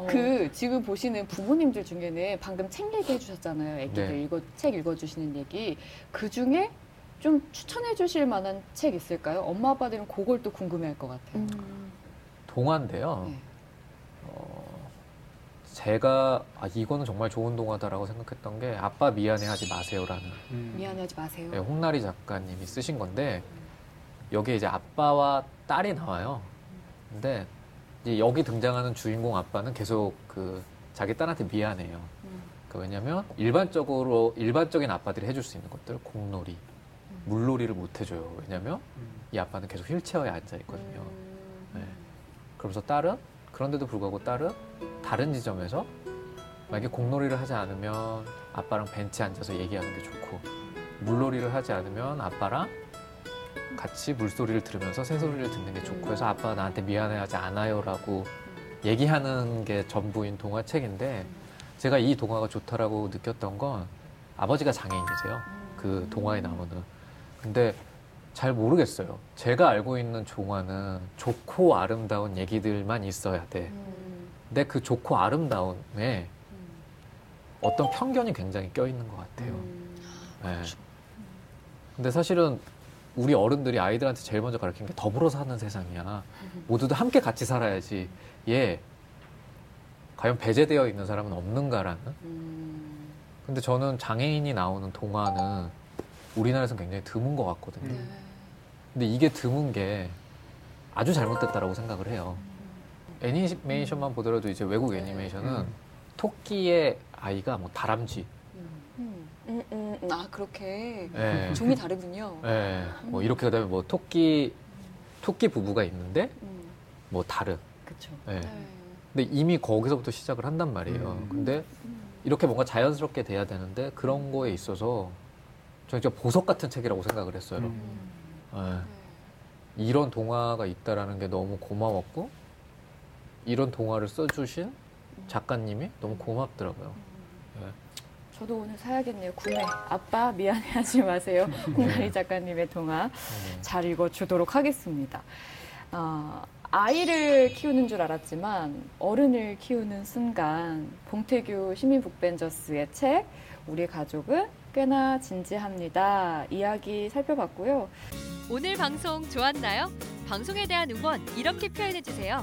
어. 그 지금 보시는 부모님들 중에는 방금 책 얘기 해 주셨잖아요. 애기들 네. 읽어 책 읽어 주시는 얘기 그 중에 좀 추천해 주실 만한 책 있을까요? 엄마 아빠들은 그걸 또 궁금해할 것 같아요. 음. 동화인데요. 네. 어, 제가 아, 이거는 정말 좋은 동화다라고 생각했던 게 아빠 미안해하지 마세요라는 음. 미안해하지 마세요. 네, 홍나리 작가님이 쓰신 건데 여기에 이제 아빠와 딸이 나와요. 근데 이제 여기 등장하는 주인공 아빠는 계속 그 자기 딸한테 미안해요. 음. 그 왜냐면 일반적으로 일반적인 아빠들이 해줄 수 있는 것들 공놀이, 물놀이를 못 해줘요. 왜냐면 음. 이 아빠는 계속 휠체어에 앉아 있거든요. 음. 네. 그러면서 딸은 그런데도 불구하고 딸은 다른 지점에서 만약에 공놀이를 하지 않으면 아빠랑 벤치에 앉아서 얘기하는 게 좋고 물놀이를 하지 않으면 아빠랑 같이 물소리를 들으면서 새소리를 듣는 게 좋고 해서 아빠 나한테 미안해하지 않아요라고 얘기하는 게 전부인 동화책인데 제가 이 동화가 좋다라고 느꼈던 건 아버지가 장애인이세요. 그 동화에 나오는. 근데 잘 모르겠어요. 제가 알고 있는 동화는 좋고 아름다운 얘기들만 있어야 돼. 음. 근데 그 좋고 아름다움에 어떤 편견이 굉장히 껴있는 것 같아요. 음. 네. 근데 사실은 우리 어른들이 아이들한테 제일 먼저 가르친 게 더불어 사는 세상이야. 모두들 함께 같이 살아야지. 얘 과연 배제되어 있는 사람은 없는가라는. 음. 근데 저는 장애인이 나오는 동화는 우리나라에서는 굉장히 드문 것 같거든요. 네. 근데 이게 드문 게 아주 잘못됐다라고 생각을 해요. 애니메이션만 보더라도 이제 외국 애니메이션은 음. 토끼의 아이가 뭐 다람쥐, 음, 음. 아 그렇게 예, 종이 다르군요. 예, 뭐 이렇게 그다음에 뭐 토끼 토끼 부부가 있는데 음. 뭐 다른. 그렇죠. 예. 네. 근데 이미 거기서부터 시작을 한단 말이에요. 음. 근데 이렇게 뭔가 자연스럽게 돼야 되는데 그런 거에 있어서 저는 진짜 보석 같은 책이라고 생각을 했어요. 음. 예. 이런 동화가 있다라는 게 너무 고마웠고 이런 동화를 써주신 작가님이 너무 고맙더라고요. 예. 저도 오늘 사야겠네요. 구매. 아빠 미안해하지 마세요. 홍나리 작가님의 동화 음. 잘 읽어주도록 하겠습니다. 어, 아이를 키우는 줄 알았지만 어른을 키우는 순간 봉태규 시민 북벤저스의 책 우리 가족은 꽤나 진지합니다. 이야기 살펴봤고요. 오늘 방송 좋았나요? 방송에 대한 응원 이렇게 표현해 주세요.